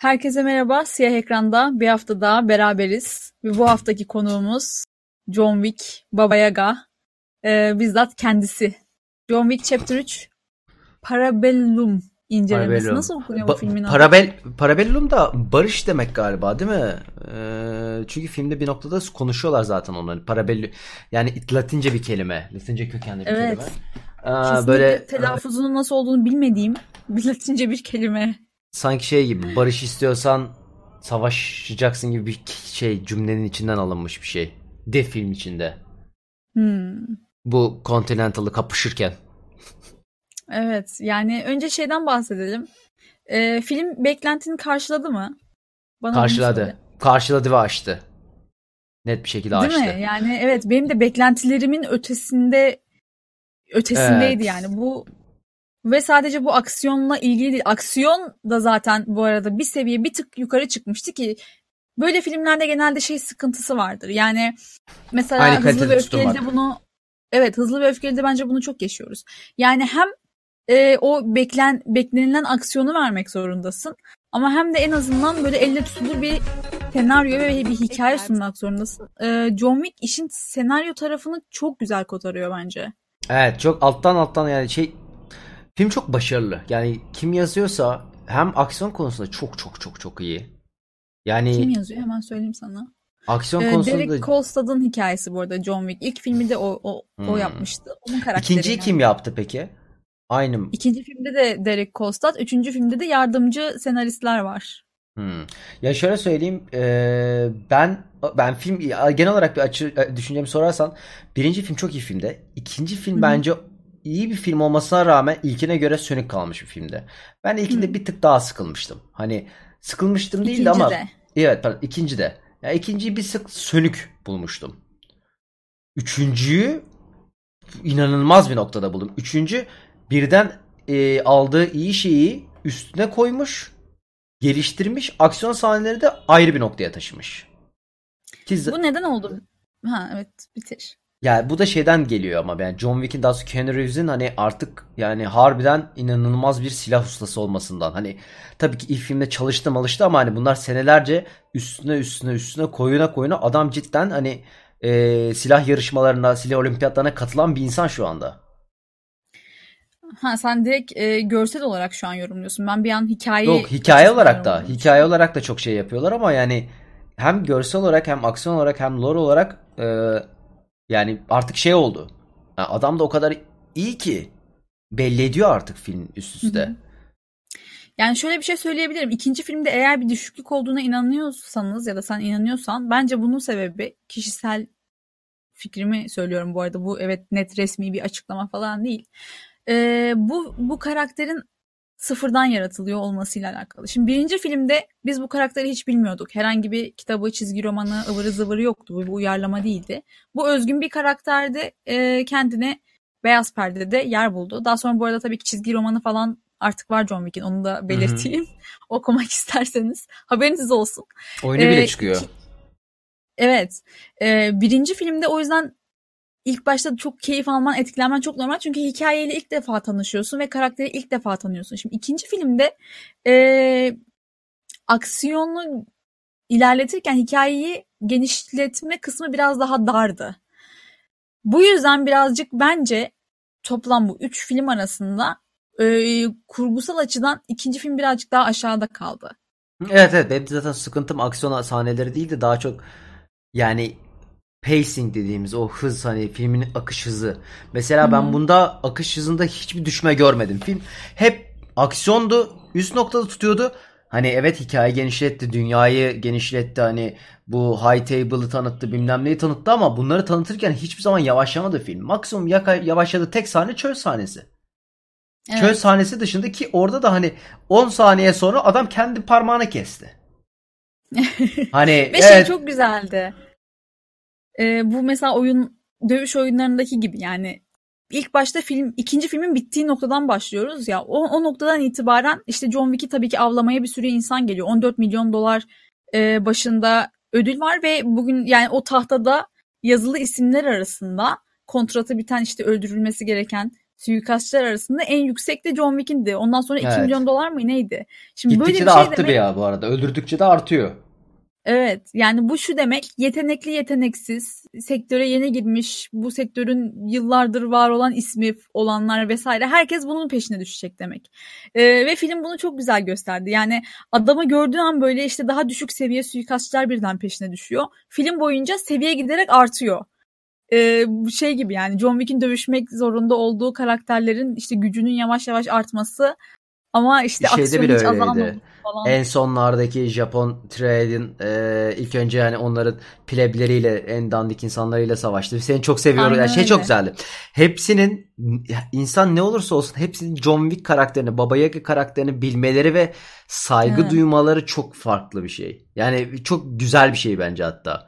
Herkese merhaba. Siyah Ekran'da bir hafta daha beraberiz. Ve bu haftaki konuğumuz John Wick, Baba Yaga. Ee, bizzat kendisi. John Wick Chapter 3 Parabellum incelemesi. Parabellum. Nasıl okunuyor bu Ba- filmin adı? Parabel, Parabellum da barış demek galiba değil mi? Ee, çünkü filmde bir noktada konuşuyorlar zaten onları. Parabellum yani Latince bir kelime. Latince kökenli bir Evet. kelime. Ee, Kesinlikle böyle telaffuzunun nasıl olduğunu bilmediğim bir latince bir kelime. Sanki şey gibi barış istiyorsan savaşacaksın gibi bir şey cümlenin içinden alınmış bir şey. De film içinde. Hmm. Bu Continental'ı kapışırken. Evet yani önce şeyden bahsedelim. Ee, film beklentini karşıladı mı? Bana Karşıladı. Karşıladı ve aştı. Net bir şekilde Değil aştı. mi? Yani evet benim de beklentilerimin ötesinde ötesindeydi Evet. yani bu ve sadece bu aksiyonla ilgili değil. Aksiyon da zaten bu arada bir seviye bir tık yukarı çıkmıştı ki böyle filmlerde genelde şey sıkıntısı vardır. Yani mesela Aynı Hızlı ve Öfkeli'de tutturmak. bunu evet Hızlı ve Öfkeli'de bence bunu çok yaşıyoruz. Yani hem e, o beklen beklenilen aksiyonu vermek zorundasın ama hem de en azından böyle elle tutulur bir senaryo ve bir hikaye sunmak zorundasın. Ee, John Wick işin senaryo tarafını çok güzel kotarıyor bence. Evet çok alttan alttan yani şey film çok başarılı. Yani kim yazıyorsa hem aksiyon konusunda çok çok çok çok iyi. Yani Kim yazıyor hemen söyleyeyim sana. aksiyon Ee, konusunda Derek Kolstad'ın hikayesi bu arada John Wick. İlk filmi de o o, o Hmm. yapmıştı. Onun karakteri. ikinciyi yani. kim yaptı peki? Aynı mı? İkinci filmde de Derek Kolstad. Üçüncü filmde de yardımcı senaristler var. Hmm. Ya şöyle söyleyeyim eee, ben ben film genel olarak bir açı e, düşüncemi sorarsan birinci film çok iyi filmde. İkinci film Hı hı. bence iyi bir film olmasına rağmen ilkine göre sönük kalmış bir filmde. Ben ilkinde Hı. bir tık daha sıkılmıştım. Hani sıkılmıştım değil de ama de. evet pardon ikinci de. Ya ikinciyi bir sık sönük bulmuştum. Üçüncüyü inanılmaz bir noktada buldum. Üçüncü birden e, aldığı iyi şeyi üstüne koymuş, geliştirmiş, aksiyon sahneleri de ayrı bir noktaya taşımış. Ki Bu neden oldu? Ha evet bitir. Yani bu da şeyden geliyor ama yani John Wick'in daha sonra Keanu Reeves'in hani artık yani harbiden inanılmaz bir silah ustası olmasından. Hani tabii ki ilk filmde çalıştı malıştı ama hani bunlar senelerce üstüne üstüne üstüne koyuna koyuna adam cidden hani e, silah yarışmalarına, silah olimpiyatlarına katılan bir insan şu anda. Ha sen direkt e, görsel olarak şu an yorumluyorsun. Ben bir an hikaye Yok hikaye olarak da hikaye olarak da çok şey yapıyorlar ama yani hem görsel olarak hem aksiyon olarak hem lore olarak e, yani artık şey oldu. Adam da o kadar iyi ki belli ediyor artık film üst üste. Yani şöyle bir şey söyleyebilirim. İkinci filmde eğer bir düşüklük olduğuna inanıyorsanız ya da sen inanıyorsan bence bunun sebebi kişisel fikrimi söylüyorum bu arada. Bu evet net resmi bir açıklama falan değil. Ee, bu bu karakterin sıfırdan yaratılıyor olmasıyla alakalı. Şimdi birinci filmde biz bu karakteri hiç bilmiyorduk. Herhangi bir kitabı, çizgi romanı, ıvırı zıvırı yoktu. Bu bir uyarlama değildi. Bu özgün bir karakterdi. Ee, kendine beyaz perdede yer buldu. Daha sonra bu arada tabii ki çizgi romanı falan artık var John Wick'in. Onu da belirteyim. Okumak isterseniz. Haberiniz olsun. Oyunu Ee, bile çıkıyor. Evet. Ee, birinci filmde o yüzden ilk başta çok keyif alman, etkilenmen çok normal. Çünkü hikayeyle ilk defa tanışıyorsun ve karakteri ilk defa tanıyorsun. Şimdi ikinci filmde ee, aksiyonu ilerletirken hikayeyi genişletme kısmı biraz daha dardı. Bu yüzden birazcık bence toplam bu üç film arasında ee, kurgusal açıdan ikinci film birazcık daha aşağıda kaldı. Evet evet benim zaten sıkıntım aksiyon sahneleri değil de daha çok yani pacing dediğimiz o hız hani filmin akış hızı. Mesela Hı ben bunda akış hızında hiçbir düşme görmedim. Film hep aksiyondu, üst noktada tutuyordu. Hani evet hikaye genişletti, dünyayı genişletti hani bu High Table'ı tanıttı, bilmem neyi tanıttı ama bunları tanıtırken hiçbir zaman yavaşlamadı film. Maksimum yavaşladığı tek sahne çöl sahnesi. Çöl Evet. sahnesi dışında ki orada da hani 10 saniye sonra adam kendi parmağını kesti. Hani Ve şey evet çok güzeldi. Ee, bu mesela oyun dövüş oyunlarındaki gibi yani ilk başta film ikinci filmin bittiği noktadan başlıyoruz ya o, o noktadan itibaren işte John Wick'i tabii ki avlamaya bir sürü insan geliyor. 14 milyon dolar e, başında ödül var ve bugün yani o tahtada yazılı isimler arasında kontratı biten işte öldürülmesi gereken suikastçılar arasında en yüksek de John Wick'indi. Ondan sonra 2 Evet. milyon dolar mı neydi? Şimdi Gittikçe böyle de bir şey arttı demek bir ya bu arada. Öldürdükçe de artıyor. Evet yani bu şu demek yetenekli yeteneksiz sektöre yeni girmiş bu sektörün yıllardır var olan ismi olanlar vesaire herkes bunun peşine düşecek demek. Ee, ve film bunu çok güzel gösterdi yani adamı gördüğü an böyle işte daha düşük seviye suikastçılar birden peşine düşüyor. Film boyunca seviye giderek artıyor. Ee, şey gibi yani John Wick'in dövüşmek zorunda olduğu karakterlerin işte gücünün yavaş yavaş artması ama işte Şeyde bile öyleydi. falan. En sonlardaki Japon Trade'in e, ilk önce yani onların plebleriyle en dandik insanlarıyla savaştı. Seni çok seviyorum. Aynen Yani şey çok öyle. güzeldi. Hepsinin insan ne olursa olsun hepsinin John Wick karakterini, Baba Yaga karakterini bilmeleri ve saygı Evet. duymaları çok farklı bir şey. Yani çok güzel bir şey bence hatta.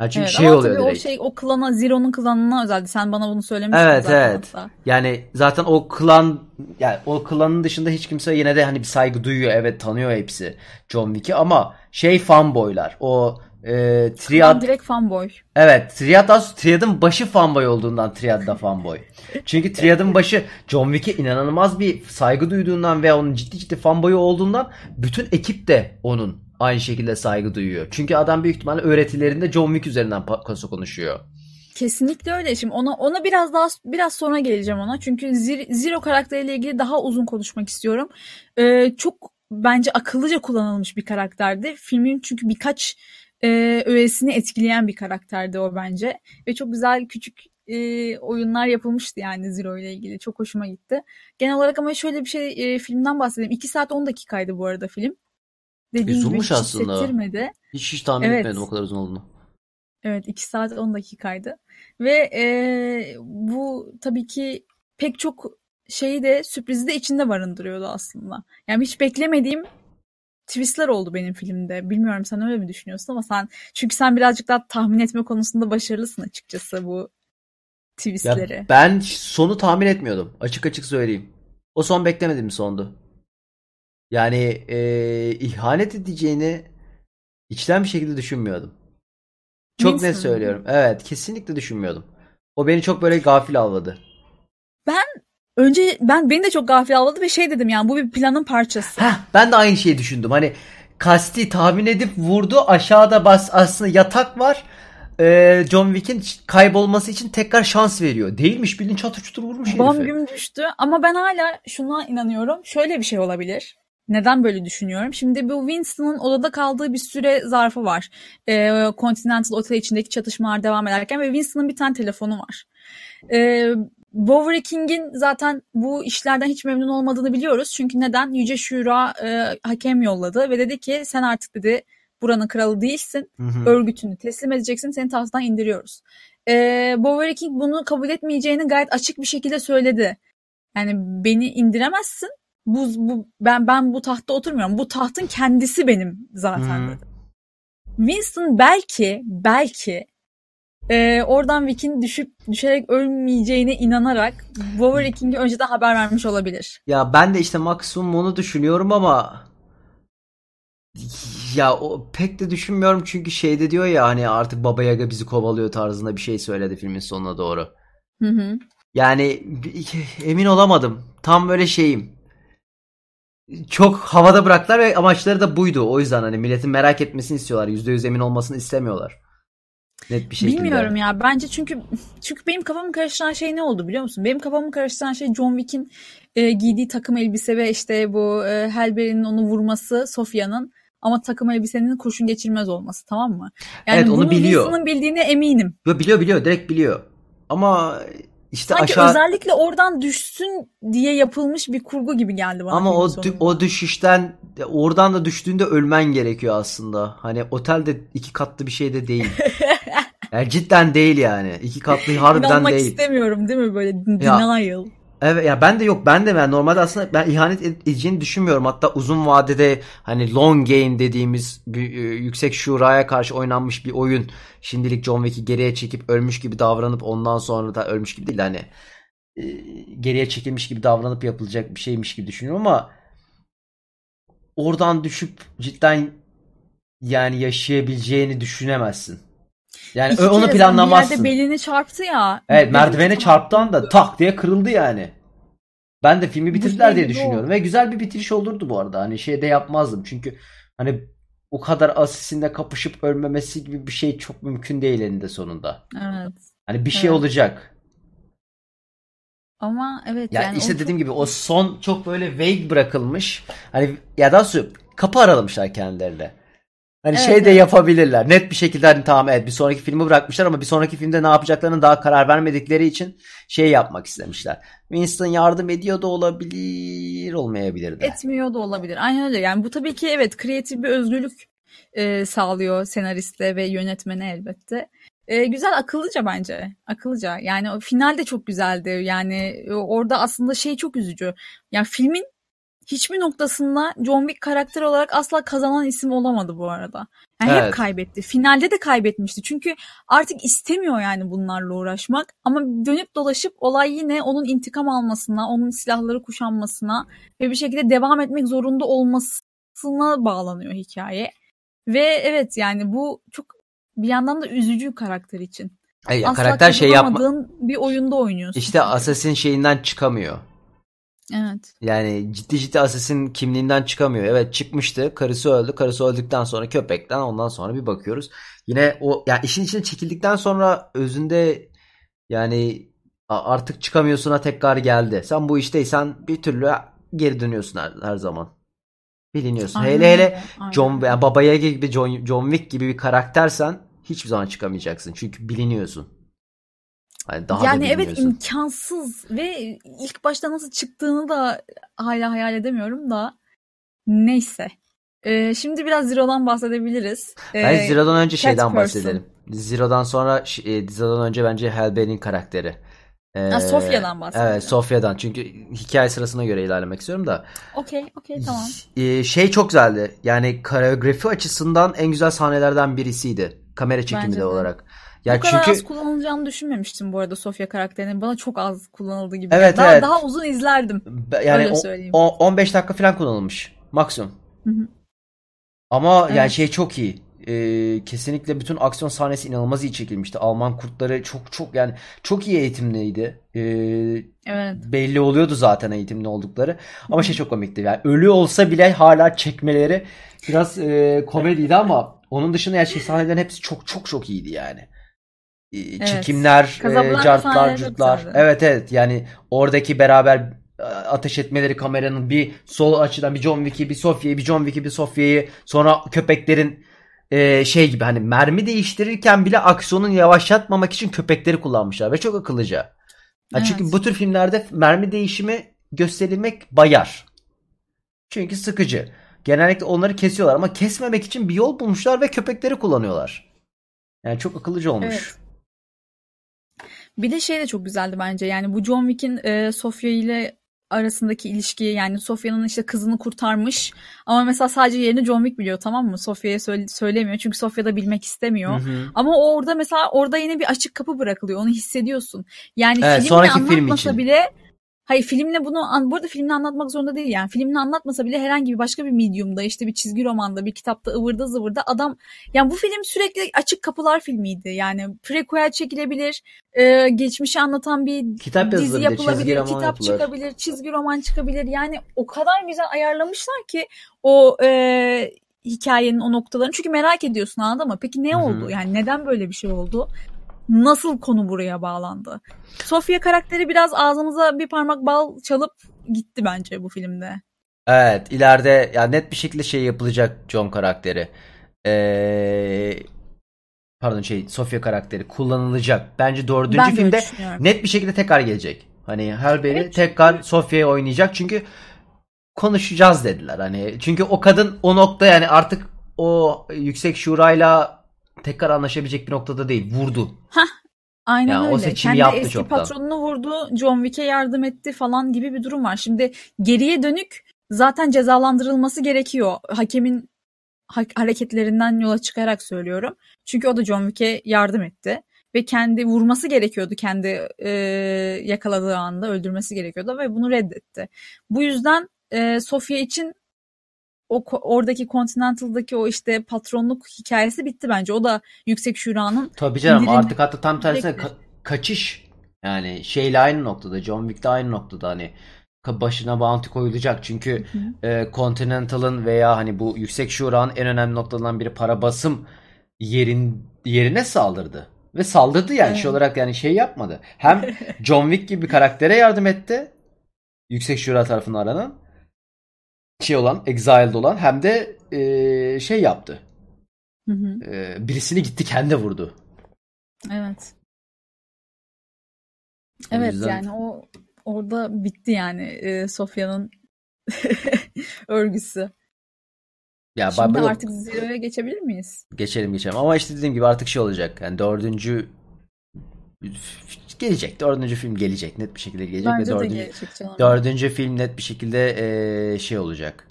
Yani çünkü Evet, şey ama oluyor tabii o direkt. şey o klana Zero'nun klanına özeldi. Sen bana bunu söylemiştin Evet, zaten evet. hatta. Yani zaten o klan yani o klanın dışında hiç kimse yine de hani bir saygı duyuyor. Evet tanıyor hepsi John Wick'i ama şey fanboylar. O e, Klan Triad direkt fanboy. evet Triad az Triad'ın başı fanboy olduğundan Triad'da fanboy. Çünkü Triad'ın başı John Wick'e inanılmaz bir saygı duyduğundan ve onun ciddi ciddi fanboyu olduğundan bütün ekip de onun aynı şekilde saygı duyuyor. Çünkü adam büyük ihtimalle öğretilerinde John Wick üzerinden pa- konuşuyor. Kesinlikle öyle. Şimdi ona ona biraz daha biraz sonra geleceğim ona. Çünkü Zero karakteriyle ilgili daha uzun konuşmak istiyorum. Ee, çok bence akıllıca kullanılmış bir karakterdi. Filmin çünkü birkaç e, öğesini etkileyen bir karakterdi o bence. Ve çok güzel küçük e, oyunlar yapılmıştı yani Zero ile ilgili. Çok hoşuma gitti. Genel olarak ama şöyle bir şey e, filmden bahsedeyim. 2 saat 10 dakikaydı bu arada film. Dediğim gibi Uzunmuş hiç aslında. hissettirmedi. Hiç hiç tahmin Evet. etmedim o kadar uzun olduğunu. Evet 2 saat 10 dakikaydı. Ve e, bu tabii ki pek çok şeyi de sürprizi de içinde barındırıyordu aslında. Yani hiç beklemediğim twistler oldu benim filmde. Bilmiyorum sen öyle mi düşünüyorsun ama sen çünkü sen birazcık daha tahmin etme konusunda başarılısın açıkçası bu Ya twistleri. ben sonu tahmin etmiyordum. Açık açık söyleyeyim. O son beklemediğim sondu. Yani e, ihanet edeceğini içten bir şekilde düşünmüyordum. Çok net Winston mı? söylüyorum. Evet, kesinlikle düşünmüyordum. O beni çok böyle gafil avladı. Önce ben beni de çok gafil avladı ve şey dedim yani bu bir planın parçası. Heh, ben de aynı şeyi düşündüm. Hani kasti tahmin edip vurdu. Aşağıda bas aslında yatak var. Ee, John Wick'in kaybolması için tekrar şans veriyor. Değilmiş bildiğin çatır çutur vurmuş Bam herifi. güm düştü ama ben hala şuna inanıyorum. Şöyle bir şey olabilir. Neden böyle düşünüyorum? Şimdi bu Winston'ın odada kaldığı bir süre zarfı var. Ee, Continental Otel içindeki çatışmalar devam ederken ve Winston'ın bir tane telefonu var. Ee, Bovary King'in zaten bu işlerden hiç memnun olmadığını biliyoruz. Çünkü neden? Yüce Şura e, hakem yolladı ve dedi ki sen artık dedi buranın kralı değilsin. Hı hı. Örgütünü teslim edeceksin. Seni tahttan indiriyoruz. Ee, Bovary King bunu kabul etmeyeceğini gayet açık bir şekilde söyledi. Yani beni indiremezsin. Bu, bu ben ben bu tahtta oturmuyorum. Bu tahtın kendisi benim zaten Hı. dedi. Winston belki belki e, oradan Wick'in düşüp düşerek ölmeyeceğine inanarak King'e önceden haber vermiş olabilir. Ya ben de işte maksimum onu düşünüyorum ama ya o pek de düşünmüyorum çünkü şeyde diyor ya hani artık Baba Yaga bizi kovalıyor tarzında bir şey söyledi filmin sonuna doğru. Hı hı. Yani emin olamadım. Tam böyle şeyim. Çok havada bıraktılar ve amaçları da buydu. O yüzden hani milletin merak etmesini istiyorlar. %100 emin olmasını istemiyorlar. Net bir şekilde. Bilmiyorum ya. Bence çünkü çünkü benim kafamı karıştıran şey ne oldu biliyor musun? Benim kafamı karıştıran şey John Wick'in e, giydiği takım elbise ve işte bu e, Hellberry'nin onu vurması Sophia'nın ama takım elbisenin kurşun geçirmez olması tamam mı? Yani Evet, onu biliyor. Winston'ın bildiğine eminim. Yo, biliyor biliyor direkt biliyor. Ama işte Sanki aşağı özellikle oradan düşsün diye yapılmış bir kurgu gibi geldi bana. ama o sonunda. o düşüşten oradan da düştüğünde ölmen gerekiyor aslında. Hani otelde iki katlı bir şey de değil. yani cidden değil yani. İki katlı harbiden İnanmak değil. istemiyorum değil mi böyle Ya, denial. Evet ya ben de yok ben de ben normalde aslında ben ihanet ed- edeceğini düşünmüyorum. Hatta uzun vadede hani long game dediğimiz bir, e, yüksek şuraya karşı oynanmış bir oyun. Şimdilik John Wick'i geriye çekip ölmüş gibi davranıp ondan sonra da ölmüş gibi değil hani e, geriye çekilmiş gibi davranıp yapılacak bir şeymiş gibi düşünüyorum ama oradan düşüp cidden yani yaşayabileceğini düşünemezsin. Yani İki onu planlamazsın. Bir yerde belini çarptı ya. Evet merdivene ki, çarptığı anda tak diye kırıldı yani. Ben de filmi bitirdiler diye düşünüyorum. o. Ve güzel bir bitiriş olurdu bu arada. Hani şey de yapmazdım. Çünkü hani o kadar asisinde kapışıp ölmemesi gibi bir şey çok mümkün değil eninde sonunda. Evet. Hani bir şey Evet. olacak. Ama evet Ya yani işte o çok- dediğim gibi o son çok böyle vague bırakılmış. Hani ya da su kapı aralamışlar kendilerine. Hani Evet, şey de evet. yapabilirler. Net bir şekilde hani tamam evet bir sonraki filmi bırakmışlar ama bir sonraki filmde ne yapacaklarını daha karar vermedikleri için şey yapmak istemişler. Winston yardım ediyor da olabilir, olmayabilir de. etmiyor da olabilir. Aynen öyle. Yani bu tabii ki evet kreatif bir özgürlük e, sağlıyor senariste ve yönetmene elbette. E, güzel akıllıca bence. Akıllıca. Yani o final de çok güzeldi. Yani e, orada aslında şey çok üzücü. Yani filmin hiçbir noktasında John Wick karakter olarak asla kazanan isim olamadı bu arada. Yani Evet. hep kaybetti. Finalde de kaybetmişti. Çünkü artık istemiyor yani bunlarla uğraşmak. Ama dönüp dolaşıp olay yine onun intikam almasına, onun silahları kuşanmasına ve bir şekilde devam etmek zorunda olmasına bağlanıyor hikaye. Ve evet yani bu çok bir yandan da üzücü karakter için. Ay, ya Asla karakter şey yapma bir oyunda oynuyorsun. işte Assassin şeyinden çıkamıyor. Evet. Yani ciddi ciddi Assassin kimliğinden çıkamıyor. Evet çıkmıştı. Karısı öldü. Karısı öldükten sonra köpekten ondan sonra bir bakıyoruz. Yine o ya işin içine çekildikten sonra özünde yani artık çıkamıyorsuna tekrar geldi. Sen bu işteysen bir türlü geri dönüyorsun her, her zaman. Biliniyorsun. Aynen hele hele aynen John yani Baba Yaga gibi John, John Wick gibi bir karaktersen hiçbir zaman çıkamayacaksın. Çünkü biliniyorsun. Yani daha da yani evet imkansız ve ilk başta nasıl çıktığını da hala hayal edemiyorum da neyse. Ee, şimdi biraz Zero'dan bahsedebiliriz. Ee, Ben Zero'dan önce Cat şeyden Person. bahsedelim. Zero'dan sonra e, Zero'dan önce bence Hellbent'in karakteri. Ee, Ha, Sophia'dan bahsedelim. Evet Sophia'dan. Çünkü hikaye sırasına göre ilerlemek istiyorum da. Okey, okey tamam. Ee, şey çok güzeldi. Yani koreografi açısından en güzel sahnelerden birisiydi. Kamera çekimi de. olarak. Ya bu kadar çünkü az kullanılacağını düşünmemiştim bu arada Sofia karakterinin. Bana çok az kullanıldı gibi. Evet, daha, evet. daha uzun izlerdim. Yani Öyle söyleyeyim. o- 15 dakika falan kullanılmış. Maksimum. Hı hı. Ama yani Evet. şey çok iyi. Ee, kesinlikle bütün aksiyon sahnesi inanılmaz iyi çekilmişti. Alman kurtları çok çok yani çok iyi eğitimliydi. Ee, Evet. belli oluyordu zaten eğitimli oldukları. Ama şey çok komikti. Yani ölü olsa bile hala çekmeleri biraz e, komediydi ama onun dışında yani şey sahnelerin hepsi çok çok çok iyiydi yani. Ee, Çekimler, e, cartlar, curtlar. Evet evet yani oradaki beraber e, ateş etmeleri kameranın bir sol açıdan bir John Wick'i bir Sophia'yı bir John Wick'i bir Sophia'yı sonra köpeklerin e, şey gibi hani mermi değiştirirken bile aksiyonun yavaşlatmamak için köpekleri kullanmışlar ve çok akıllıca. Ha, Çünkü Evet. bu tür filmlerde mermi değişimi gösterilmek bayar. Çünkü sıkıcı. Genellikle onları kesiyorlar ama kesmemek için bir yol bulmuşlar ve köpekleri kullanıyorlar. Yani çok akıllıca olmuş. Evet. Bir de şey de çok güzeldi bence. Yani bu John Wick'in e, Sofia ile arasındaki ilişki yani Sofia'nın işte kızını kurtarmış ama mesela sadece yerini John Wick biliyor tamam mı? Sofia'ya söyle- söylemiyor çünkü Sofia da bilmek istemiyor. Hı hı. Ama orada mesela orada yine bir açık kapı bırakılıyor. Onu hissediyorsun. Yani Evet, filmle sonraki film anlatmasa için. bile Hayır filmle bunu an- burada filmle anlatmak zorunda değil yani. Filmle anlatmasa bile herhangi bir başka bir medium'da işte bir çizgi romanda bir kitapta ıvırda zıvırda adam yani bu film sürekli açık kapılar filmiydi. Yani prequel çekilebilir, e, geçmişi anlatan bir Kitap dizi yapılabilir, kitap yapılır. çıkabilir, çizgi roman çıkabilir. Yani o kadar güzel ayarlamışlar ki o e, hikayenin o noktalarını. Çünkü merak ediyorsun anladın mı? Peki ne Hı hı. oldu? Yani neden böyle bir şey oldu? Nasıl konu buraya bağlandı? Sofia karakteri biraz ağzımıza bir parmak bal çalıp gitti bence bu filmde. Evet ileride ya net bir şekilde şey yapılacak John karakteri. Ee, pardon şey Sofia karakteri kullanılacak. Bence dördüncü Ben filmde net bir şekilde tekrar gelecek. Hani Halle Evet. tekrar Sofia'yı oynayacak çünkü konuşacağız dediler. Hani çünkü o kadın o nokta yani artık o yüksek şurayla tekrar anlaşabilecek bir noktada değil. Vurdu. Aynen Yani o öyle. seçimi Kendi yaptı eski çoktan. patronunu vurdu, John Wick'e yardım etti falan gibi bir durum var. Şimdi geriye dönük zaten cezalandırılması gerekiyor. Hakemin ha- hareketlerinden yola çıkarak söylüyorum. Çünkü o da John Wick'e yardım etti. Ve kendi vurması gerekiyordu kendi e, yakaladığı anda öldürmesi gerekiyordu ve bunu reddetti. Bu yüzden e, Sofia için o oradaki Continental'daki o işte patronluk hikayesi bitti bence. O da Yüksek Şura'nın Tabii canım artık hatta tam tersine ka- kaçış yani şeyle aynı noktada John Wick'te aynı noktada hani başına bounty koyulacak. Çünkü e, Continental'ın veya hani bu Yüksek Şura'nın en önemli noktalarından biri para basım yerin yerine saldırdı. Ve saldırdı yani evet. şey olarak yani şey yapmadı. Hem John Wick gibi bir karaktere yardım etti. Yüksek Şura tarafından aranan şey olan, exiled olan hem de e, şey yaptı. Hı hı. E, birisini gitti kendi vurdu. Evet. O evet yüzden... yani o orada bitti yani e, Sofya'nın örgüsü. Ya Şimdi ben, artık Zero'ya geçebilir miyiz? Geçelim geçelim ama işte dediğim gibi artık şey olacak. Yani dördüncü gelecek. Dördüncü film gelecek. Net bir şekilde gelecek. Bence ve dördüncü, gelecek canım. Dördüncü film net bir şekilde e, şey olacak.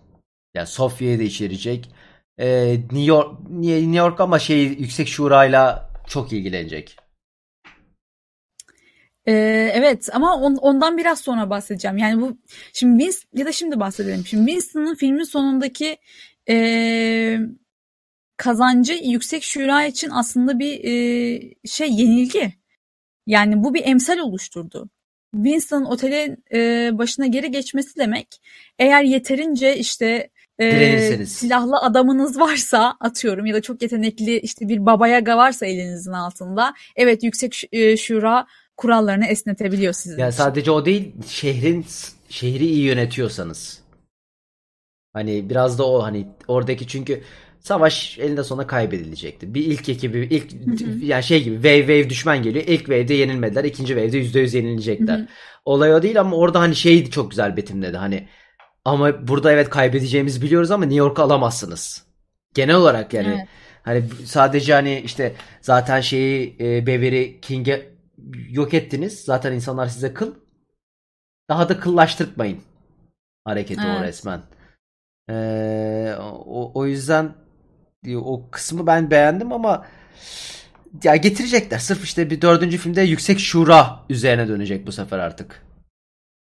Yani Sofya'yı da içerecek. E, New York New York ama şey yüksek şurayla çok ilgilenecek. Ee, evet ama on, ondan biraz sonra bahsedeceğim. Yani bu şimdi Vince ya da şimdi bahsedelim. Şimdi Winston'ın filmin sonundaki e, kazancı yüksek şura için aslında bir e, şey yenilgi. Yani bu bir emsal oluşturdu. Winston'ın otelin e, başına geri geçmesi demek eğer yeterince işte e, silahlı adamınız varsa atıyorum ya da çok yetenekli işte bir babaya varsa elinizin altında evet yüksek e, şura kurallarını esnetebiliyor sizin Yani sadece o değil şehrin şehri iyi yönetiyorsanız. Hani biraz da o hani oradaki çünkü savaş elinde sonunda kaybedilecekti. Bir ilk ekibi ilk hı hı. yani şey gibi wave wave düşman geliyor. İlk wave'de yenilmediler. ikinci wave'de %100 yenilecekler. Hı hı. Olay o değil ama orada hani şey çok güzel betimledi. Hani ama burada evet kaybedeceğimizi biliyoruz ama New York'u alamazsınız. Genel olarak yani evet. hani sadece hani işte zaten şeyi e, Beverly King'e yok ettiniz. Zaten insanlar size kıl. Daha da kıllaştırtmayın hareketi evet. o resmen. Ee, o, o yüzden o kısmı ben beğendim ama ya getirecekler. Sırf işte bir dördüncü filmde yüksek şura üzerine dönecek bu sefer artık.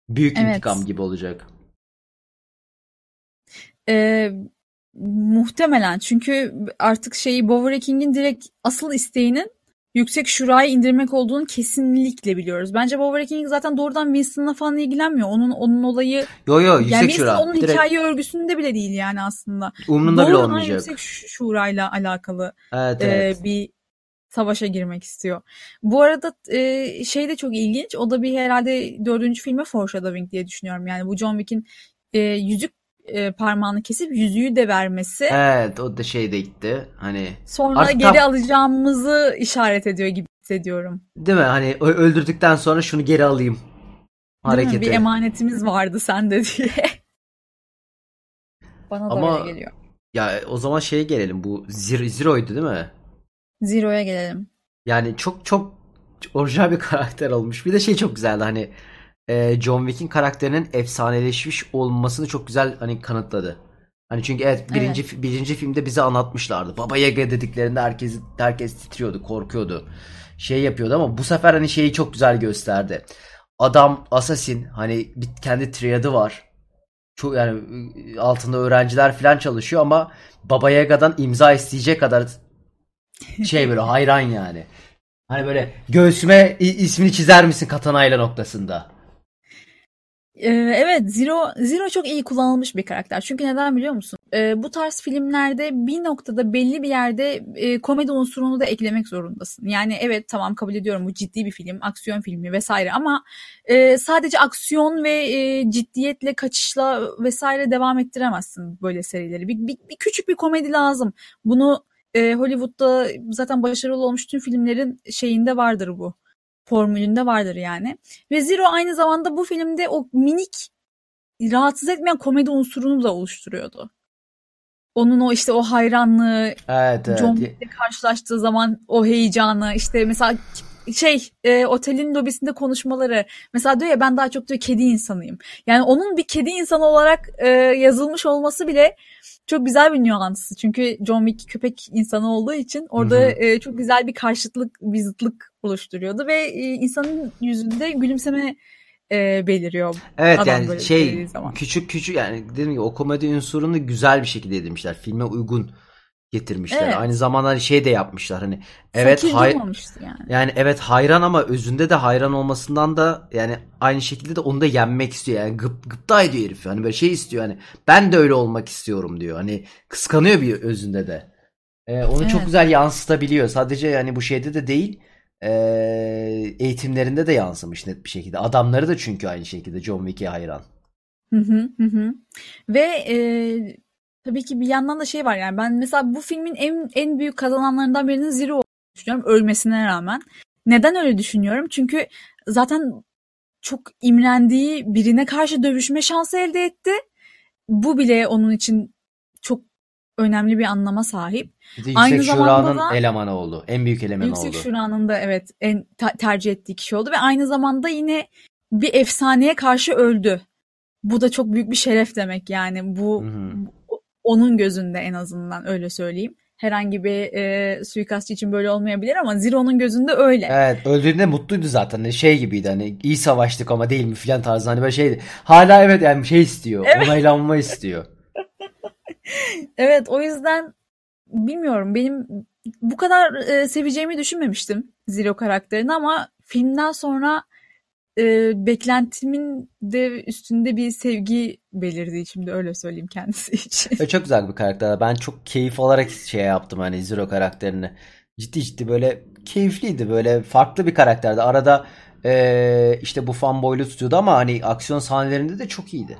Büyük evet. intikam gibi olacak. Ee, muhtemelen çünkü artık şeyi Bovary King'in direkt asıl isteğinin yüksek şurayı indirmek olduğunu kesinlikle biliyoruz. Bence King zaten doğrudan Winston'la falan ilgilenmiyor. Onun onun olayı Yo yo yüksek yani şura. onun Direkt... hikaye örgüsünde bile değil yani aslında. Umrunda bile olmayacak. yüksek şurayla alakalı evet, evet. E, bir savaşa girmek istiyor. Bu arada e, şey de çok ilginç. O da bir herhalde dördüncü filme foreshadowing diye düşünüyorum. Yani bu John Wick'in e, yüzük e, parmağını kesip yüzüğü de vermesi. Evet o da şey de gitti. Hani sonra geri tam... alacağımızı işaret ediyor gibi hissediyorum. Değil mi? Hani öldürdükten sonra şunu geri alayım. Hareketi. Bir emanetimiz vardı sende diye. Bana da Ama, öyle geliyor. Ya o zaman şeye gelelim. Bu Zero, Zero'ydu değil mi? Zero'ya gelelim. Yani çok çok orijinal bir karakter olmuş. Bir de şey çok güzeldi hani e, John Wick'in karakterinin efsaneleşmiş olmasını çok güzel hani kanıtladı. Hani çünkü evet birinci evet. birinci filmde bize anlatmışlardı. Baba Yaga dediklerinde herkes herkes titriyordu, korkuyordu. Şey yapıyordu ama bu sefer hani şeyi çok güzel gösterdi. Adam assassin hani bir kendi triadı var. Çok yani altında öğrenciler falan çalışıyor ama Baba Yaga'dan imza isteyecek kadar şey böyle hayran yani. Hani böyle göğsüme ismini çizer misin katanayla noktasında. Ee, evet Zero Zero çok iyi kullanılmış bir karakter. Çünkü neden biliyor musun? Ee, bu tarz filmlerde bir noktada belli bir yerde e, komedi unsurunu da eklemek zorundasın. Yani evet tamam kabul ediyorum bu ciddi bir film, aksiyon filmi vesaire ama e, sadece aksiyon ve e, ciddiyetle kaçışla vesaire devam ettiremezsin böyle serileri. Bir, bir, bir küçük bir komedi lazım. Bunu e, Hollywood'da zaten başarılı olmuş tüm filmlerin şeyinde vardır bu formülünde vardır yani. Ve Zero aynı zamanda bu filmde o minik rahatsız etmeyen komedi unsurunu da oluşturuyordu. Onun o işte o hayranlığı, evet, evet. John Wick'le karşılaştığı zaman o heyecanı, işte mesela şey e, otelin lobisinde konuşmaları mesela diyor ya ben daha çok diyor kedi insanıyım. Yani onun bir kedi insanı olarak e, yazılmış olması bile çok güzel bir nüansı. Çünkü John Wick köpek insanı olduğu için orada e, çok güzel bir karşıtlık, bir zıtlık oluşturuyordu ve e, insanın yüzünde gülümseme e, beliriyor. Evet Adam yani şey zaman. küçük küçük yani dedim ki o komedi unsurunu güzel bir şekilde yedirmişler. Filme uygun getirmişler. Evet. Aynı zamanda hani şey de yapmışlar hani evet hay- yani. yani evet hayran ama özünde de hayran olmasından da yani aynı şekilde de onu da yenmek istiyor. Yani gıp, gıpta ediyor herif. Hani böyle şey istiyor hani ben de öyle olmak istiyorum diyor. Hani kıskanıyor bir özünde de. Ee, onu çok Evet. güzel yansıtabiliyor. Sadece yani bu şeyde de değil ee, eğitimlerinde de yansımış net bir şekilde. Adamları da çünkü aynı şekilde John Wick'e hayran. Hı hı, hı hı. Ve e, tabii ki bir yandan da şey var yani ben mesela bu filmin en en büyük kazananlarından birinin Zero olduğunu düşünüyorum ölmesine rağmen. Neden öyle düşünüyorum? Çünkü zaten çok imrendiği birine karşı dövüşme şansı elde etti. Bu bile onun için çok önemli bir anlama sahip. Bir Aynı Yüksek zamanda Şura'nın da- elemanı oldu. En büyük elemanı Yüksek oldu. Şura'nın da evet en tercih ettiği kişi oldu ve aynı zamanda yine bir efsaneye karşı öldü. Bu da çok büyük bir şeref demek yani bu Hı hı. bu- onun gözünde en azından öyle söyleyeyim. Herhangi bir e, suikastçı için böyle olmayabilir ama Zero'nun gözünde öyle. Evet öldüğünde mutluydu zaten. Hani Şey gibiydi hani iyi savaştık ama değil mi filan tarzı hani böyle şeydi. Hala evet yani şey istiyor. Evet. Onaylanma istiyor. Evet o yüzden bilmiyorum benim bu kadar e, seveceğimi düşünmemiştim Zero karakterini ama filmden sonra e, beklentimin de üstünde bir sevgi belirdi şimdi öyle söyleyeyim kendisi için. Ve çok güzel bir karakter. Ben çok keyif alarak şey yaptım hani Zero karakterini. Ciddi ciddi böyle keyifliydi. Böyle farklı bir karakterdi. Arada eee, işte bu fanboylu tutuyordu ama hani aksiyon sahnelerinde de çok iyiydi.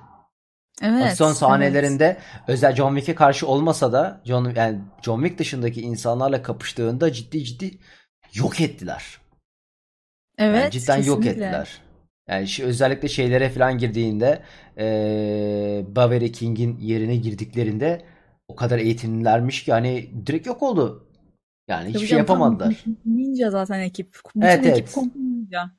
Evet. Aksiyon evet. sahnelerinde özel John Wick'e karşı olmasa da John yani John Wick dışındaki insanlarla kapıştığında ciddi ciddi yok ettiler. Yani Evet, cidden yok kesinlikle. ettiler. Yani şu, özellikle şeylere falan girdiğinde eee Bavary King'in yerine girdiklerinde o kadar eğitimlilermiş ki hani direkt yok oldu. Yani hiçbir şey yapamadılar. Ninja zaten ekip. Bütün Evet, ekip evet. ninja.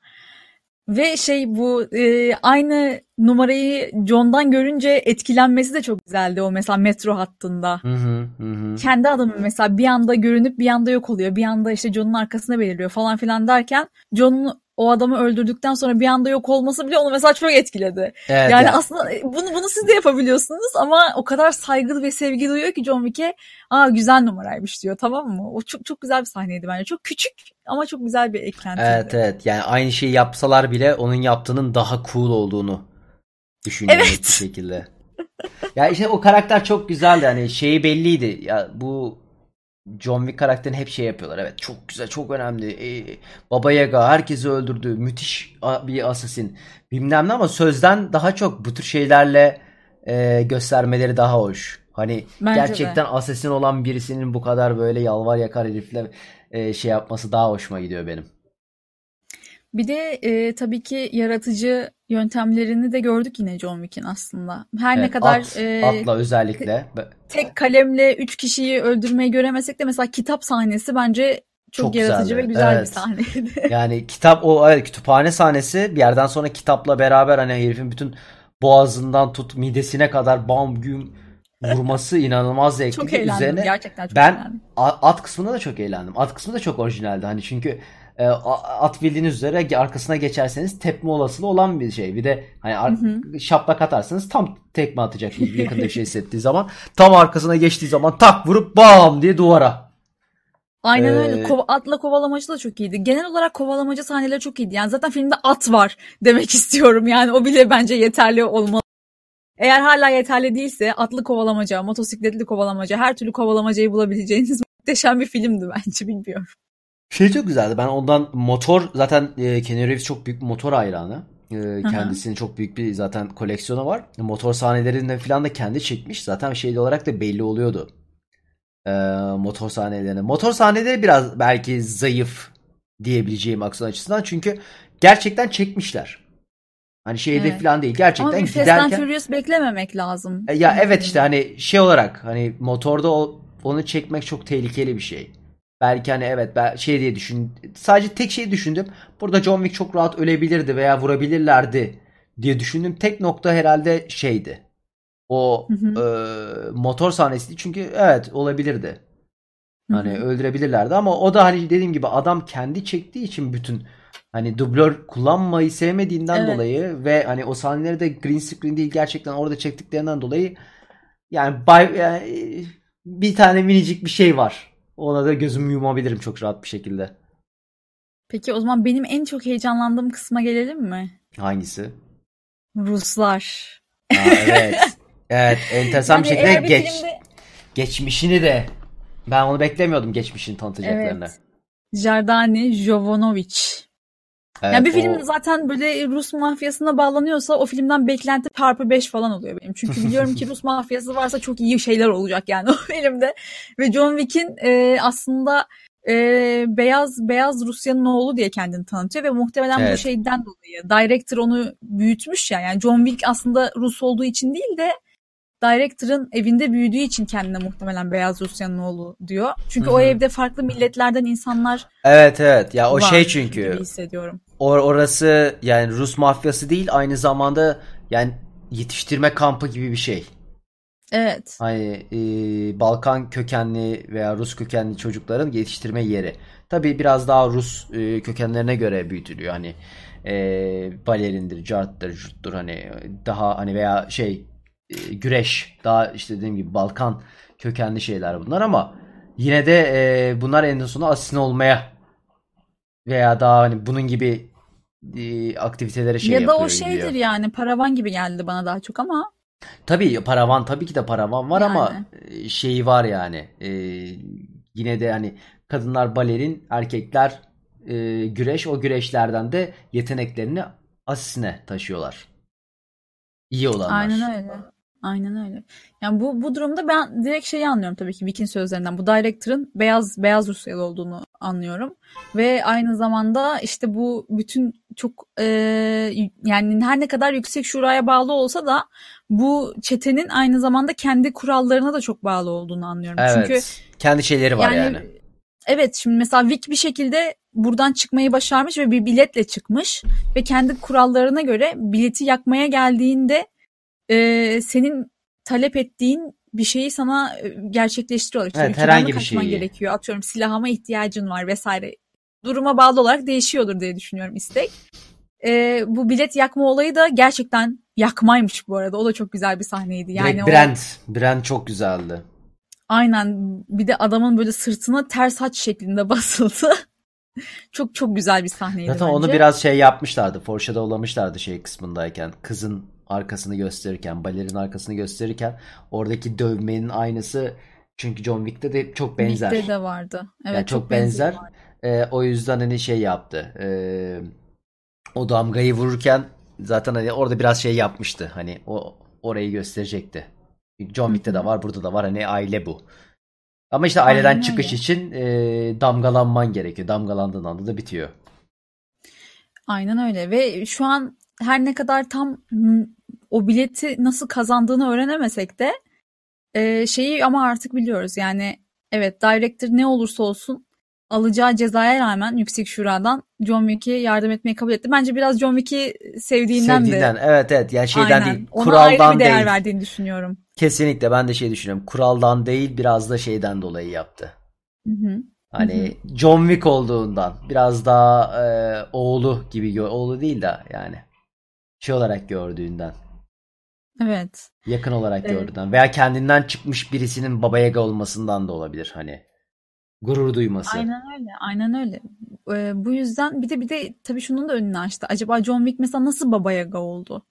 Ve şey bu e, aynı numarayı John'dan görünce etkilenmesi de çok güzeldi o mesela metro hattında. Hı hı hı. Kendi adamı mesela bir anda görünüp bir anda yok oluyor. Bir anda işte John'un arkasına belirliyor falan filan derken John'un o adamı öldürdükten sonra bir anda yok olması bile onu mesela çok etkiledi. Evet, Yani yani. aslında e, bunu bunu siz de yapabiliyorsunuz ama o kadar saygılı ve sevgi duyuyor ki John Wick'e aa güzel numaraymış diyor tamam mı? O çok çok güzel bir sahneydi bence. Çok küçük ama çok güzel bir eklentiydi. Evet evet yani aynı şeyi yapsalar bile onun yaptığının daha cool olduğunu düşünüyorum Evet. bir şekilde. Ya işte o karakter çok güzeldi hani şeyi belliydi ya bu John Wick karakterini hep şey yapıyorlar evet çok güzel çok önemli ee, Baba Yaga herkesi öldürdü müthiş bir assassin bilmem ne ama sözden daha çok bu tür şeylerle e, göstermeleri daha hoş. Hani Bence de. gerçekten assassin olan birisinin bu kadar böyle yalvar yakar herifle e, şey yapması daha hoşuma gidiyor benim. Bir de e, tabii ki yaratıcı yöntemlerini de gördük yine John Wick'in aslında. Her ne Evet, kadar at, e, atla özellikle. Be- tek kalemle üç kişiyi öldürmeyi göremesek de mesela kitap sahnesi bence çok, Çok yaratıcı güzeldi. ve güzel bir Evet. sahneydi. Yani kitap o evet, kütüphane sahnesi bir yerden sonra kitapla beraber hani herifin bütün boğazından tut midesine kadar bam güm vurması inanılmaz çok zevkliydi. eğlendim. Üzerine Gerçekten çok ben eğlendim. a- at kısmında da çok eğlendim. At kısmı da çok orijinaldi. Hani çünkü e, at bildiğiniz üzere arkasına geçerseniz tepme olasılığı olan bir şey. Bir de hani ar- şaplak atarsanız tam tekme atacak yakında bir şey hissettiği zaman tam arkasına geçtiği zaman tak vurup bam diye duvara. Aynen Ee, öyle. Kova- atla kovalamacı da çok iyiydi. Genel olarak kovalamacı sahneleri çok iyiydi. Yani zaten filmde at var demek istiyorum. Yani o bile bence yeterli olmalı. Eğer hala yeterli değilse atlı kovalamaca, motosikletli kovalamaca, her türlü kovalamacayı bulabileceğiniz muhteşem bir filmdi bence bilmiyorum. Şey çok güzeldi. Ben ondan motor zaten e, Keanu Reeves çok büyük motor hayranı. E, kendisinin çok büyük bir zaten koleksiyonu var. Motor sahnelerinde falan da kendi çekmiş. Zaten şey olarak da belli oluyordu. E, motor sahnelerine. Motor sahneleri biraz belki zayıf diyebileceğim aksiyon açısından. Çünkü gerçekten çekmişler. Hani şeyde Evet. falan değil. Ama Gerçekten and giderken Furious beklememek lazım. E, Ya evet işte hani şey olarak hani motorda o, onu çekmek çok tehlikeli bir şey. Belki hani evet ben şey diye düşün sadece tek şeyi düşündüm. Burada John Wick çok rahat ölebilirdi veya vurabilirlerdi diye düşündüm. Tek nokta herhalde şeydi. O Hı e, motor sahnesiydi çünkü evet olabilirdi. Hı Hani hı. öldürebilirlerdi ama o da hani dediğim gibi adam kendi çektiği için bütün Hani dublör kullanmayı sevmediğinden Evet. dolayı ve hani o sahneleri de green screen değil gerçekten orada çektiklerinden dolayı yani, bay, yani bir tane minicik bir şey var. Ona da gözümü yumabilirim çok rahat bir şekilde. Peki o zaman benim en çok heyecanlandığım kısma gelelim mi? Hangisi? Ruslar. Aa, evet. Evet, enteresan bir Yani şekilde eğer bir geç filmde geçmişini de ben onu beklemiyordum geçmişini tanıtacaklarını. evet. Jardani Jovanovic. Evet, Yani bir o film zaten böyle Rus mafyasına bağlanıyorsa o filmden beklenti çarpı 5 falan oluyor benim. Çünkü biliyorum ki Rus mafyası varsa çok iyi şeyler olacak yani o filmde. Ve John Wick'in e, aslında e, beyaz beyaz Rusya'nın oğlu diye kendini tanıtıyor ve muhtemelen bu evet. şeyden dolayı director onu büyütmüş ya. Yani John Wick aslında Rus olduğu için değil de director'ın evinde büyüdüğü için kendine muhtemelen beyaz Rusya'nın oğlu diyor. Çünkü o hı. evde farklı milletlerden insanlar Evet evet. Ya o şey var çünkü gibi hissediyorum. or orası yani Rus mafyası değil aynı zamanda yani yetiştirme kampı gibi bir şey. Evet. Hani e, Balkan kökenli veya Rus kökenli çocukların yetiştirme yeri. Tabii biraz daha Rus e, kökenlerine göre büyütülüyor. Hani e, balerindir, carttır, curttur hani daha hani veya şey e, güreş daha işte dediğim gibi Balkan kökenli şeyler bunlar ama yine de e, bunlar en sonunda asine olmaya veya daha hani bunun gibi e, aktivitelere şey Ya da o şeydir gidiyor. yani paravan gibi geldi bana daha çok ama Tabii paravan tabii ki de paravan var ama yani. e, şeyi var yani e, yine de hani kadınlar balerin erkekler e, güreş o güreşlerden de yeteneklerini asisine taşıyorlar. İyi olanlar. Aynen öyle. Aynen öyle. Yani bu bu durumda ben direkt şeyi anlıyorum tabii ki Vick'in sözlerinden. Bu director'ın beyaz beyaz Rusyalı olduğunu anlıyorum. Ve aynı zamanda işte bu bütün çok e, yani her ne kadar yüksek şuraya bağlı olsa da bu çetenin aynı zamanda kendi kurallarına da çok bağlı olduğunu anlıyorum. Çünkü Evet. Kendi şeyleri var yani yani. evet şimdi mesela Vic bir şekilde buradan çıkmayı başarmış ve bir biletle çıkmış ve kendi kurallarına göre bileti yakmaya geldiğinde e, senin talep ettiğin bir şeyi sana e, gerçekleştiriyorlar. İşte Evet, herhangi bir şeyi. gerekiyor? Atıyorum silahıma ihtiyacın var vesaire. Duruma bağlı olarak değişiyordur diye düşünüyorum istek. E, bu bilet yakma olayı da gerçekten yakmaymış bu arada. O da çok güzel bir sahneydi. Yani Direkt o Brand. Brand çok güzeldi. aynen bir de adamın böyle sırtına ters haç şeklinde basıldı. çok çok güzel bir sahneydi Zaten onu bence. biraz şey yapmışlardı. Foreshadowlamışlardı şey kısmındayken. Kızın arkasını gösterirken, balerin arkasını gösterirken oradaki dövmenin aynısı çünkü John Wick'te de çok benzer. Wick'te de vardı. Evet Yani çok, çok benzer. benzer. Ee, o yüzden hani şey yaptı. Ee, o damgayı vururken zaten hani orada biraz şey yapmıştı. Hani o orayı gösterecekti. John Wick'te de var, burada da var. Hani aile bu. Ama işte aileden Aynen çıkış öyle. için e, damgalanman gerekiyor. Damgalandığın anda da bitiyor. Aynen öyle ve şu an her ne kadar tam o bileti nasıl kazandığını öğrenemesek de e, şeyi ama artık biliyoruz. Yani evet director ne olursa olsun alacağı cezaya rağmen Yüksek Şura'dan John Wick'e yardım etmeyi kabul etti. Bence biraz John Wick'i sevdiğinden Sevdiğinden. de Evet evet. Yani şeyden aynen değil. ona ayrı bir değer değil. verdiğini düşünüyorum. Kesinlikle ben de şey düşünüyorum. Kuraldan değil biraz da şeyden dolayı yaptı. Hı hı. Hı hı. Hani John Wick olduğundan biraz daha e, oğlu gibi oğlu değil de yani şey olarak gördüğünden Evet. yakın olarak Evet. gördüğünden veya kendinden çıkmış birisinin Baba Yaga olmasından da olabilir hani gurur duyması. Aynen öyle. Aynen öyle. Ee, bu yüzden bir de bir de tabii şunun da önünü açtı. Acaba John Wick mesela nasıl Baba Yaga oldu?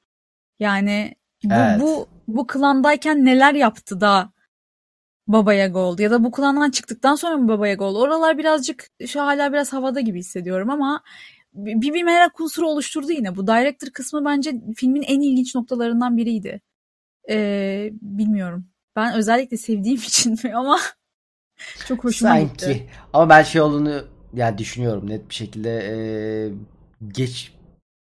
Yani bu Evet. bu bu klandayken neler yaptı da Baba Yaga oldu? Ya da bu klandan çıktıktan sonra mı Baba Yaga oldu? Oralar birazcık şu hala biraz havada gibi hissediyorum ama bir, bir merak unsuru oluşturdu yine. Bu director kısmı bence filmin en ilginç noktalarından biriydi. Ee, bilmiyorum. Ben özellikle sevdiğim için mi ama çok hoşuma gitti. Sanki ama ben şey olduğunu yani düşünüyorum net bir şekilde e, geç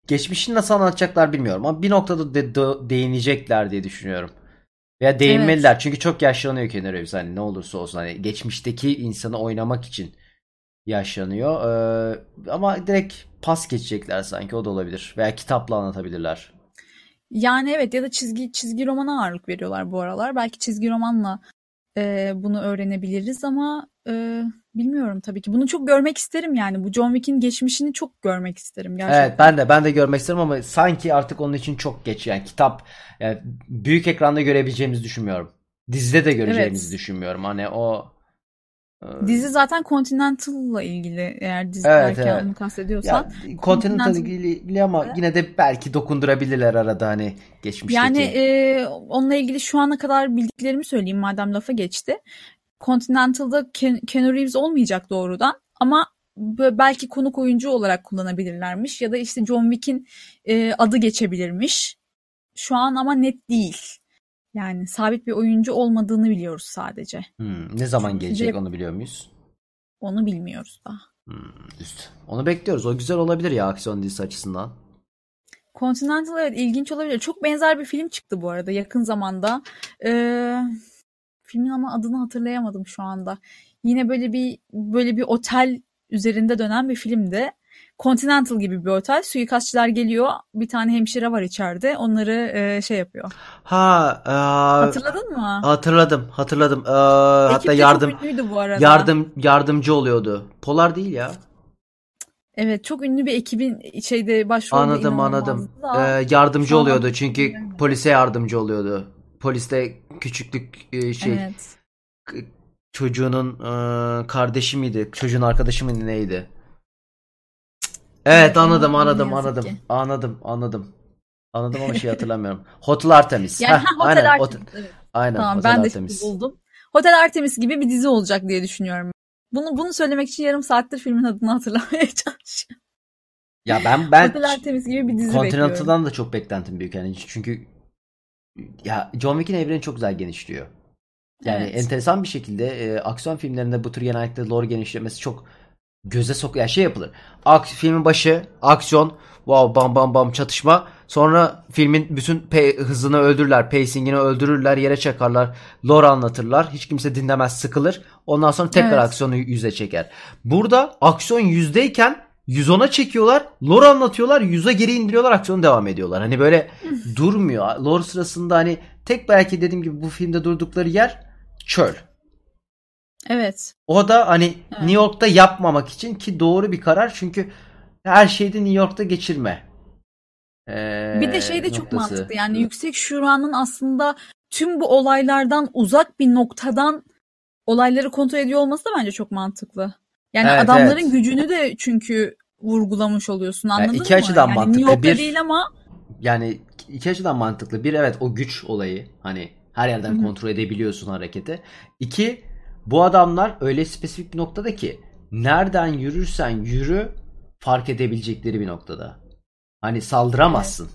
geçmişini nasıl anlatacaklar bilmiyorum ama bir noktada de- de- değinecekler diye düşünüyorum. Veya değinmeliler çünkü çok yaşlanıyor Keanu Reeves hani ne olursa olsun hani geçmişteki insanı oynamak için yaşlanıyor. Ee, ama direkt pas geçecekler sanki o da olabilir veya kitapla anlatabilirler. Yani evet ya da çizgi çizgi romana ağırlık veriyorlar bu aralar. Belki çizgi romanla e, bunu öğrenebiliriz ama e, bilmiyorum tabii ki. Bunu çok görmek isterim yani. Bu John Wick'in geçmişini çok görmek isterim gerçekten. Evet ben de ben de görmek isterim ama sanki artık onun için çok geç. Yani kitap yani büyük ekranda görebileceğimizi düşünmüyorum. Dizide de göreceğimizi Evet. düşünmüyorum. Hani o Dizi zaten Continental'la ilgili eğer dizi Evet, derken evet. onu Ya kastediyorsan. Continental Continental- ilgili ama yine de belki dokundurabilirler arada hani geçmişteki. Yani e, onunla ilgili şu ana kadar bildiklerimi söyleyeyim madem lafa geçti. Continental'da Ken, Keanu Reeves olmayacak doğrudan ama belki konuk oyuncu olarak kullanabilirlermiş ya da işte John Wick'in e, adı geçebilirmiş. Şu an ama net değil. Yani sabit bir oyuncu olmadığını biliyoruz sadece. Hmm, ne zaman Çünkü gelecek onu biliyor muyuz? Onu bilmiyoruz daha. Hmm, üst. Onu bekliyoruz. O güzel olabilir ya aksiyon dizisi açısından. Continental evet ilginç olabilir. Çok benzer bir film çıktı bu arada yakın zamanda. Ee, filmin ama adını hatırlayamadım şu anda. Yine böyle bir böyle bir otel üzerinde dönen bir filmdi. Continental gibi bir otel. Suikastçılar geliyor. Bir tane hemşire var içeride. Onları e, şey yapıyor. Ha, e, Hatırladın mı? hatırladım, hatırladım. E, Ekip hatta yardım bu arada. yardım yardımcı oluyordu. Polar değil ya. Evet çok ünlü bir ekibin şeyde başrolde Anladım, anladım. da. E, yardımcı oluyordu çünkü hatırlamıyorum. polise yardımcı oluyordu. Poliste küçüklük e, şey Evet. çocuğunun e, kardeşi miydi? Çocuğun arkadaşı mıydı neydi? Evet anladım anladım anladım ki. anladım anladım. Anladım ama şey hatırlamıyorum. Hotel Artemis. Yani Heh, Hotel aynen, Artemis. Hotel- Evet. aynen Tamam Hotel ben de Artemis. şimdi buldum. Hotel Artemis gibi bir dizi olacak diye düşünüyorum. Bunu bunu söylemek için yarım saattir filmin adını hatırlamaya çalışıyorum. Ya ben ben Hotel Artemis gibi bir dizi bekliyorum. Continental'dan da çok beklentim büyük yani çünkü ya John Wick'in evreni çok güzel genişliyor. Yani Evet. enteresan bir şekilde e, aksiyon filmlerinde bu tür genellikle lore genişlemesi çok göze sok yani şey yapılır. Aks filmin başı aksiyon wow bam bam bam çatışma sonra filmin bütün pe- hızını öldürürler pacingini öldürürler yere çakarlar lore anlatırlar hiç kimse dinlemez sıkılır ondan sonra tekrar Evet. aksiyonu yüze çeker. Burada aksiyon yüzdeyken 110'a çekiyorlar lore anlatıyorlar 100'e geri indiriyorlar aksiyonu devam ediyorlar. Hani böyle durmuyor. Lore sırasında hani tek belki dediğim gibi bu filmde durdukları yer çöl. Evet. O da hani Evet. New York'ta yapmamak için ki doğru bir karar çünkü her şeyi de New York'ta geçirme. Ee, Bir de şey de çok noktası. mantıklı. Yani Yüksek Şura'nın aslında tüm bu olaylardan uzak bir noktadan olayları kontrol ediyor olması da bence çok mantıklı. Yani Evet, adamların evet. gücünü de çünkü vurgulamış oluyorsun anladın iki mı? açıdan yani mantıklı. New York'ta Bir- değil ama Yani iki açıdan mantıklı. Bir evet o güç olayı hani her yerden Hı hı. kontrol edebiliyorsun hareketi. İki bu adamlar öyle spesifik bir noktada ki nereden yürürsen yürü fark edebilecekleri bir noktada. Hani saldıramazsın.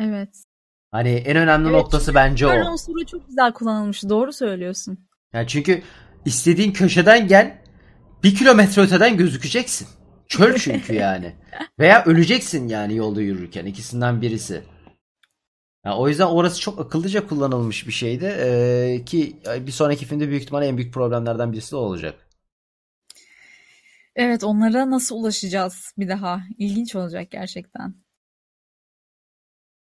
evet. Hani en önemli Evet, noktası bence o. unsuru çok güzel kullanılmış. Doğru söylüyorsun. Yani çünkü istediğin köşeden gel bir kilometre öteden gözükeceksin. Çöl çünkü yani. Veya öleceksin yani yolda yürürken ikisinden birisi. Yani o yüzden orası çok akıllıca kullanılmış bir şeydi. Ee, ki bir sonraki filmde büyük ihtimalle en büyük problemlerden birisi de olacak. Evet onlara nasıl ulaşacağız bir daha? İlginç olacak gerçekten.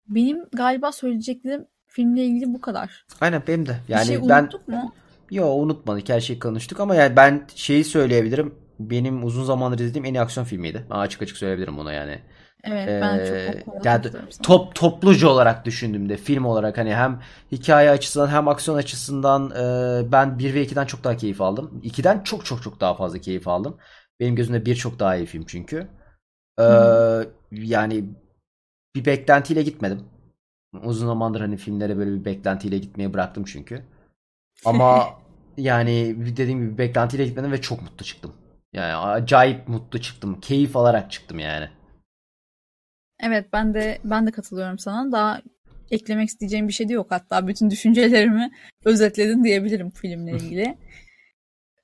Benim galiba söyleyeceklerim filmle ilgili bu kadar. Aynen benim de. Bir Yani şey ben unuttuk mu? yo unutmadık her şeyi konuştuk ama yani ben şeyi söyleyebilirim. Benim uzun zamandır izlediğim en iyi aksiyon filmiydi. Ben açık açık söyleyebilirim bunu yani. Evet ben Ee, çok o konuda yani top topluca olarak düşündüğümde film olarak hani hem hikaye açısından hem aksiyon açısından e, ben 1 ve 2'den çok daha keyif aldım. 2'den çok çok çok daha fazla keyif aldım. Benim gözümde 1 çok daha iyi film çünkü. Ee, yani bir beklentiyle gitmedim. Uzun zamandır hani filmlere böyle bir beklentiyle gitmeyi bıraktım çünkü. Ama yani dediğim gibi beklentiyle gitmedim ve çok mutlu çıktım. Yani acayip mutlu çıktım. Keyif alarak çıktım yani. Evet ben de ben de katılıyorum sana. Daha eklemek isteyeceğim bir şey de yok hatta. Bütün düşüncelerimi özetledin diyebilirim filmle ilgili.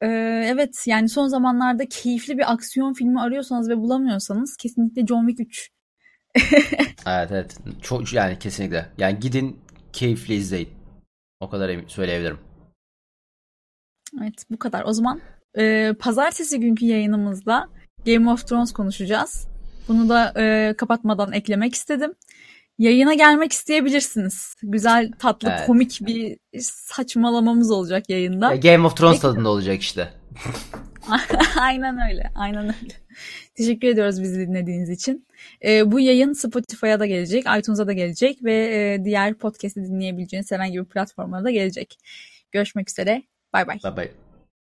Ee, evet yani son zamanlarda keyifli bir aksiyon filmi arıyorsanız ve bulamıyorsanız kesinlikle John Wick 3. Evet evet. Çok yani kesinlikle. Yani gidin keyifle izleyin. O kadar emin- söyleyebilirim. Evet bu kadar. O zaman e, pazartesi günkü yayınımızda Game of Thrones konuşacağız. Bunu da e, kapatmadan eklemek istedim. yayına gelmek isteyebilirsiniz. Güzel, tatlı, Evet. komik bir saçmalamamız olacak yayında. Ya Game of Thrones tadında olacak işte. aynen öyle. Aynen öyle. Teşekkür ediyoruz bizi dinlediğiniz için. Ee, bu yayın Spotify'a da gelecek, iTunes'a da gelecek ve e, diğer podcast'i dinleyebileceğiniz herhangi bir platformlara da gelecek. Görüşmek üzere. Bay bay. Bye bye.